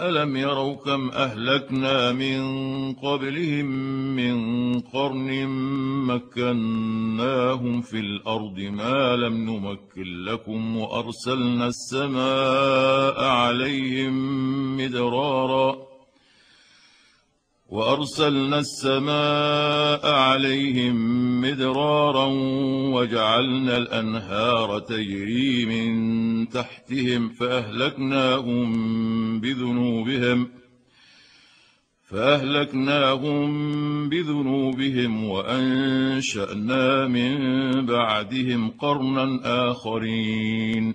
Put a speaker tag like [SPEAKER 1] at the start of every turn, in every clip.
[SPEAKER 1] الم يروا كم اهلكنا من قبلهم من قرن مكناهم في الارض ما لم نمكن لكم وارسلنا السماء عليهم مدرارا وارسلنا السماء عليهم مدرارا وجعلنا الانهار تجري من تحتهم فاهلكناهم بذنوبهم فاهلكناهم بذنوبهم وانشانا من بعدهم قرنا اخرين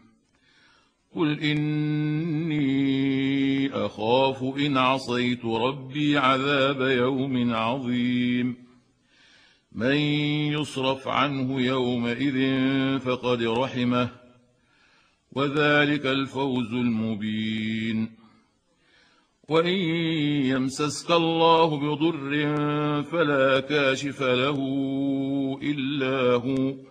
[SPEAKER 1] قل اني اخاف ان عصيت ربي عذاب يوم عظيم من يصرف عنه يومئذ فقد رحمه وذلك الفوز المبين وان يمسسك الله بضر فلا كاشف له الا هو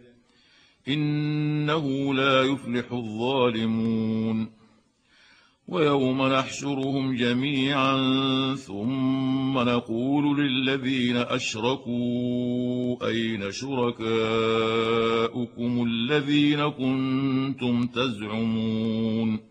[SPEAKER 1] انه لا يفلح الظالمون ويوم نحشرهم جميعا ثم نقول للذين اشركوا اين شركاؤكم الذين كنتم تزعمون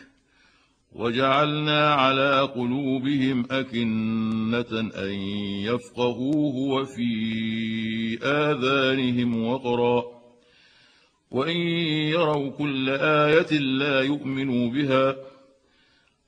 [SPEAKER 1] وجعلنا على قلوبهم اكنه ان يفقهوه وفي اذانهم وقرا وان يروا كل ايه لا يؤمنوا بها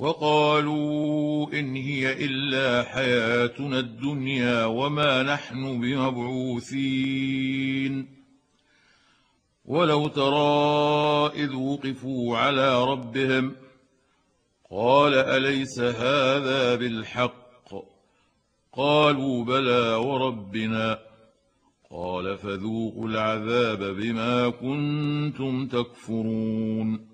[SPEAKER 1] وقالوا ان هي الا حياتنا الدنيا وما نحن بمبعوثين ولو ترى اذ وقفوا على ربهم قال اليس هذا بالحق قالوا بلى وربنا قال فذوقوا العذاب بما كنتم تكفرون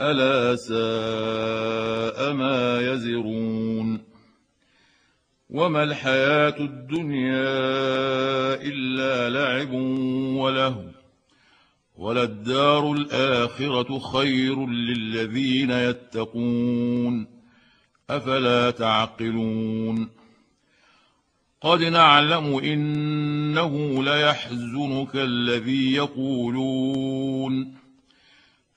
[SPEAKER 1] الا ساء ما يزرون وما الحياه الدنيا الا لعب ولهو وللدار الاخره خير للذين يتقون افلا تعقلون قد نعلم انه ليحزنك الذي يقولون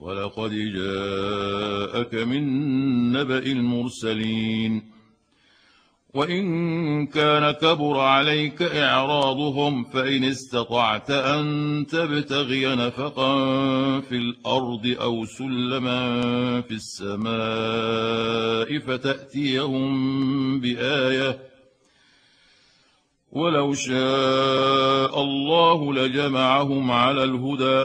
[SPEAKER 1] ولقد جاءك من نبأ المرسلين وإن كان كبر عليك إعراضهم فإن استطعت أن تبتغي نفقا في الأرض أو سلما في السماء فتأتيهم بآية ولو شاء الله لجمعهم على الهدى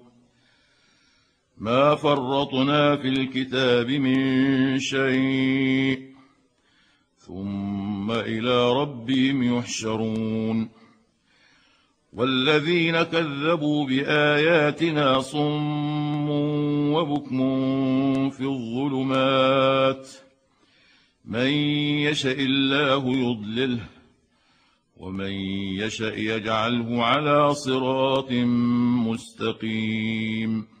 [SPEAKER 1] ما فرطنا في الكتاب من شيء ثم الى ربهم يحشرون والذين كذبوا باياتنا صم وبكم في الظلمات من يشاء الله يضلله ومن يشاء يجعله على صراط مستقيم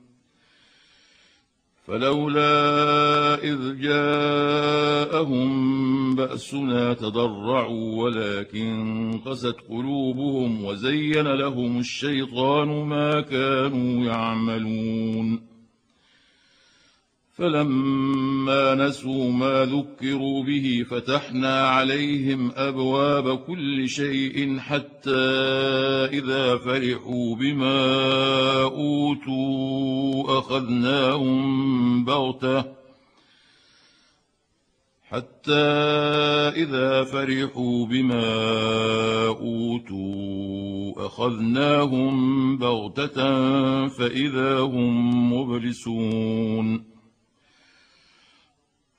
[SPEAKER 1] فلولا إذ جاءهم بأسنا تضرعوا ولكن قست قلوبهم وزين لهم الشيطان ما كانوا يعملون فلما نسوا ما ذكروا به فتحنا عليهم ابواب كل شيء حتى اذا فرحوا بما اوتوا اخذناهم بغته حتى إذا فرحوا بما أوتوا أخذناهم بغتة فإذا هم مبلسون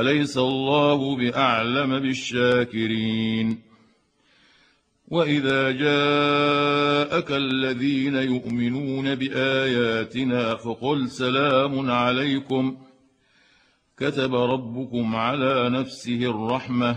[SPEAKER 1] اليس الله باعلم بالشاكرين واذا جاءك الذين يؤمنون باياتنا فقل سلام عليكم كتب ربكم على نفسه الرحمه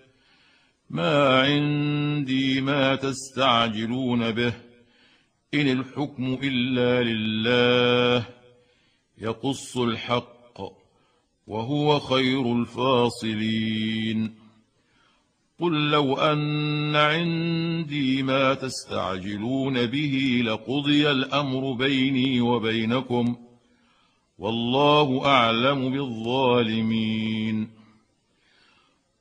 [SPEAKER 1] ما عندي ما تستعجلون به ان الحكم الا لله يقص الحق وهو خير الفاصلين قل لو ان عندي ما تستعجلون به لقضي الامر بيني وبينكم والله اعلم بالظالمين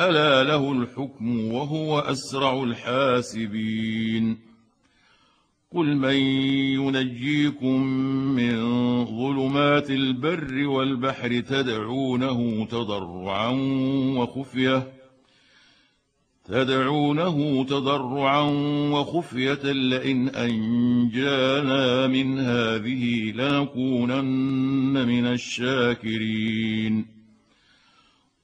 [SPEAKER 1] الا له الحكم وهو اسرع الحاسبين قل من ينجيكم من ظلمات البر والبحر تدعونه تضرعا وخفيه تدعونه تضرعا وخفية لئن أنجانا من هذه لنكونن من الشاكرين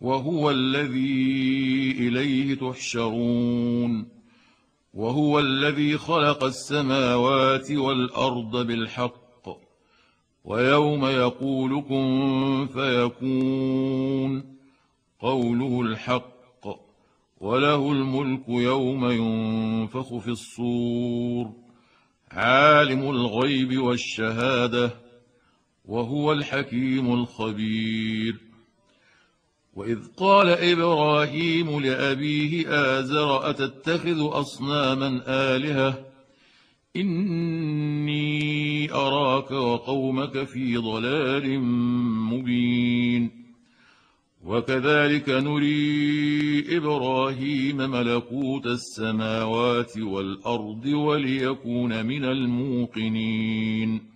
[SPEAKER 1] وهو الذي اليه تحشرون وهو الذي خلق السماوات والارض بالحق ويوم يقولكم فيكون قوله الحق وله الملك يوم ينفخ في الصور عالم الغيب والشهاده وهو الحكيم الخبير واذ قال ابراهيم لابيه ازر اتتخذ اصناما الهه اني اراك وقومك في ضلال مبين وكذلك نري ابراهيم ملكوت السماوات والارض وليكون من الموقنين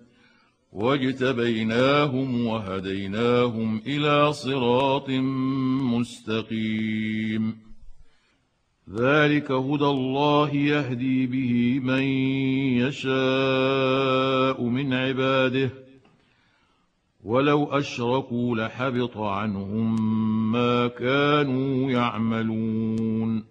[SPEAKER 1] واجتبيناهم وهديناهم الى صراط مستقيم ذلك هدى الله يهدي به من يشاء من عباده ولو اشركوا لحبط عنهم ما كانوا يعملون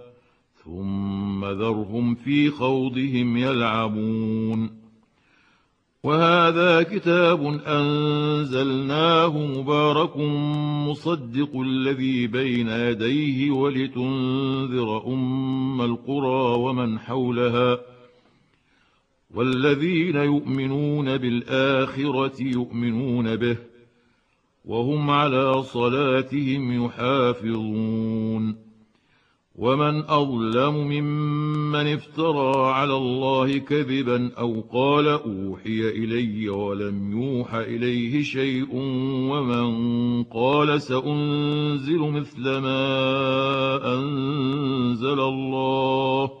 [SPEAKER 1] ثم ذرهم في خوضهم يلعبون وهذا كتاب انزلناه مبارك مصدق الذي بين يديه ولتنذر ام القرى ومن حولها والذين يؤمنون بالاخره يؤمنون به وهم على صلاتهم يحافظون ومن اظلم ممن افترى على الله كذبا او قال اوحي الي ولم يوحى اليه شيء ومن قال سانزل مثل ما انزل الله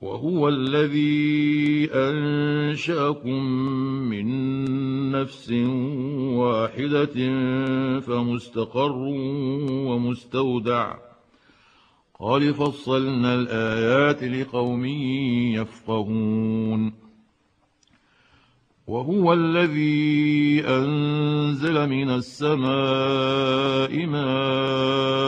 [SPEAKER 1] وهو الذي انشاكم من نفس واحده فمستقر ومستودع قال فصلنا الايات لقوم يفقهون وهو الذي انزل من السماء ماء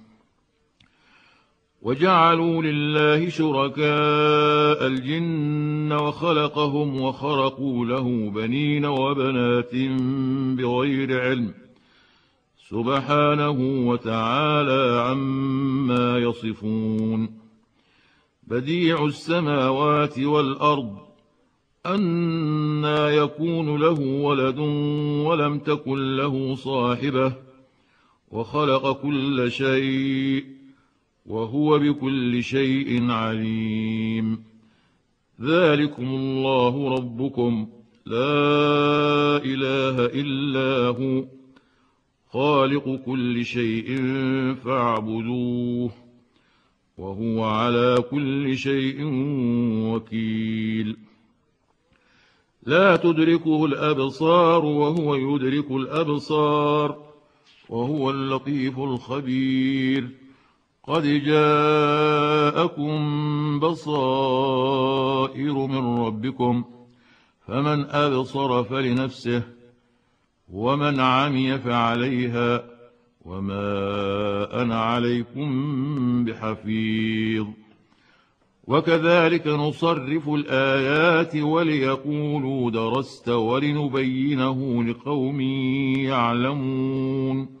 [SPEAKER 1] وجعلوا لله شركاء الجن وخلقهم وخرقوا له بنين وبنات بغير علم سبحانه وتعالى عما يصفون بديع السماوات والارض أَنَّىٰ يكون له ولد ولم تكن له صاحبه وخلق كل شيء وهو بكل شيء عليم ذلكم الله ربكم لا اله الا هو خالق كل شيء فاعبدوه وهو على كل شيء وكيل لا تدركه الابصار وهو يدرك الابصار وهو اللطيف الخبير قد جاءكم بصائر من ربكم فمن ابصر فلنفسه ومن عمي فعليها وما انا عليكم بحفيظ وكذلك نصرف الايات وليقولوا درست ولنبينه لقوم يعلمون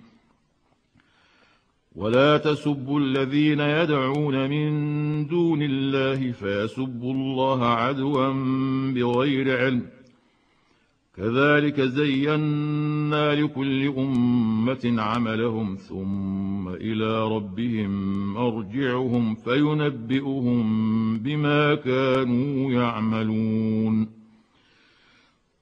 [SPEAKER 1] ولا تسبوا الذين يدعون من دون الله فيسبوا الله عدوا بغير علم كذلك زينا لكل أمة عملهم ثم إلى ربهم أرجعهم فينبئهم بما كانوا يعملون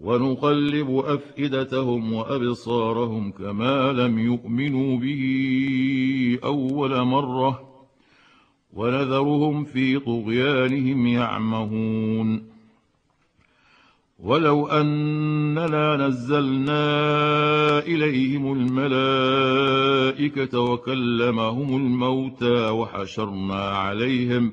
[SPEAKER 1] ونقلب افئدتهم وابصارهم كما لم يؤمنوا به اول مره ونذرهم في طغيانهم يعمهون ولو اننا نزلنا اليهم الملائكه وكلمهم الموتى وحشرنا عليهم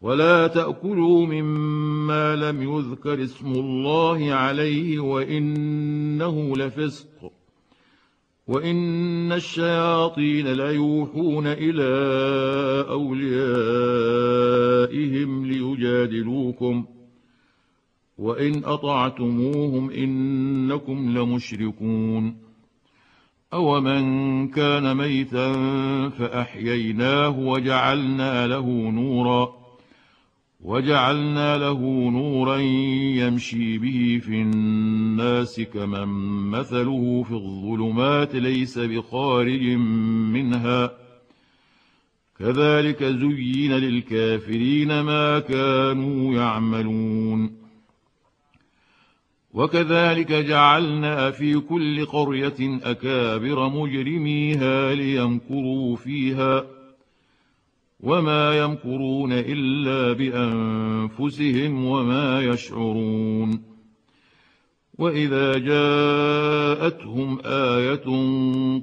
[SPEAKER 1] ولا تاكلوا مما لم يذكر اسم الله عليه وانه لفسق وان الشياطين ليوحون الى اوليائهم ليجادلوكم وان اطعتموهم انكم لمشركون أومن كان ميتا فأحييناه وجعلنا له نورا وجعلنا له نورا يمشي به في الناس كمن مثله في الظلمات ليس بخارج منها كذلك زين للكافرين ما كانوا يعملون وكذلك جعلنا في كل قريه اكابر مجرميها ليمكروا فيها وما يمكرون الا بانفسهم وما يشعرون واذا جاءتهم ايه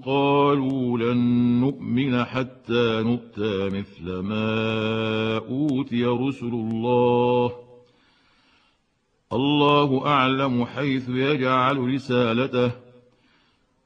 [SPEAKER 1] قالوا لن نؤمن حتى نؤتى مثل ما اوتي رسل الله الله اعلم حيث يجعل رسالته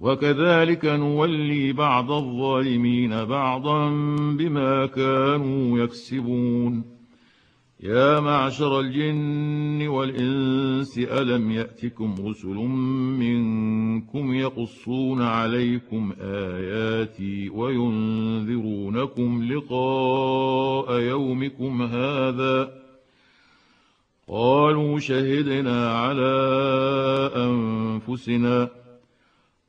[SPEAKER 1] وكذلك نولي بعض الظالمين بعضا بما كانوا يكسبون يا معشر الجن والإنس ألم يأتكم رسل منكم يقصون عليكم آياتي وينذرونكم لقاء يومكم هذا قالوا شهدنا على أنفسنا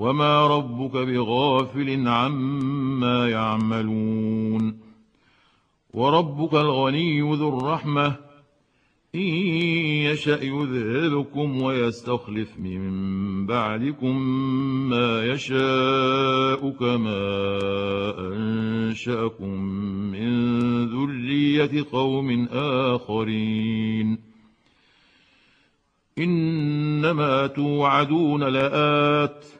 [SPEAKER 1] وما ربك بغافل عما يعملون وربك الغني ذو الرحمة إن يشأ يذهبكم ويستخلف من بعدكم ما يشاء كما أنشأكم من ذرية قوم آخرين إنما توعدون لآت ۖ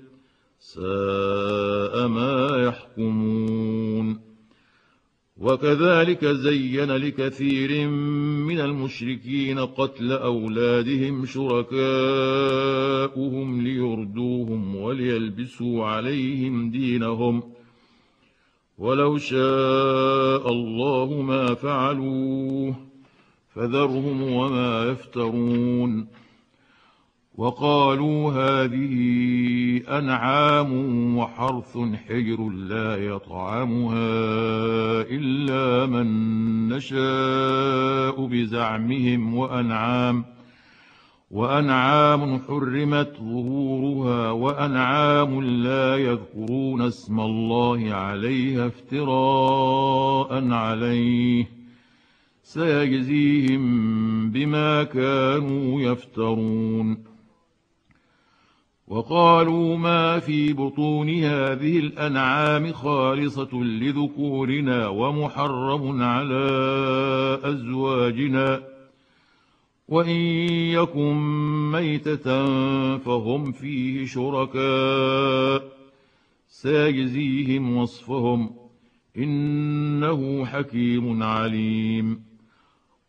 [SPEAKER 1] ساء ما يحكمون وكذلك زين لكثير من المشركين قتل اولادهم شركاؤهم ليردوهم وليلبسوا عليهم دينهم ولو شاء الله ما فعلوه فذرهم وما يفترون وقالوا هذه أنعام وحرث حجر لا يطعمها إلا من نشاء بزعمهم وأنعام وأنعام حرمت ظهورها وأنعام لا يذكرون اسم الله عليها افتراء عليه سيجزيهم بما كانوا يفترون وقالوا ما في بطون هذه الأنعام خالصة لذكورنا ومحرم على أزواجنا وإن يكن ميتة فهم فيه شركاء ساجزيهم وصفهم إنه حكيم عليم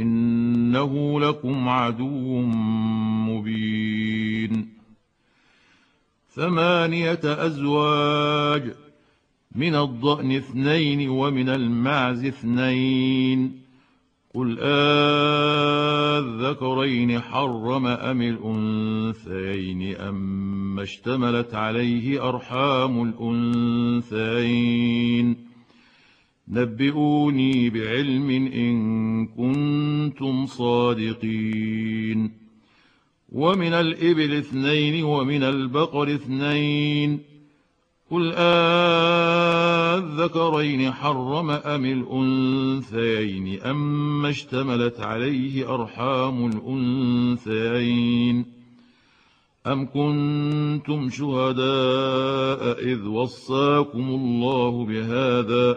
[SPEAKER 1] إنه لكم عدو مبين ثمانية أزواج من الضأن اثنين ومن المعز اثنين قل آذكرين حرم أم الأنثيين أم اشتملت عليه أرحام الأنثيين ۖ نبئوني بعلم ان كنتم صادقين ومن الابل اثنين ومن البقر اثنين قل اذكرين حرم ام الانثيين اما اشتملت عليه ارحام الانثيين أم كنتم شهداء إذ وصاكم الله بهذا ۖ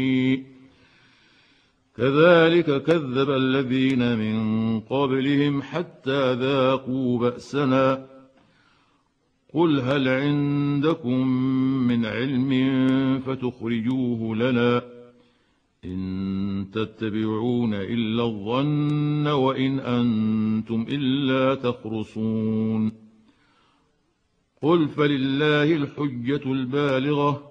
[SPEAKER 1] كذلك كذب الذين من قبلهم حتى ذاقوا باسنا قل هل عندكم من علم فتخرجوه لنا ان تتبعون الا الظن وان انتم الا تخرصون قل فلله الحجه البالغه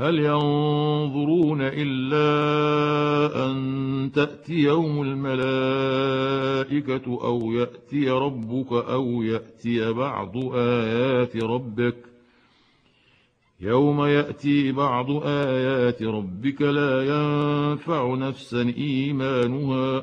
[SPEAKER 1] هل ينظرون إلا أن تأتي يوم الملائكة أو يأتي ربك أو يأتي بعض آيات ربك يوم يأتي بعض آيات ربك لا ينفع نفسا إيمانها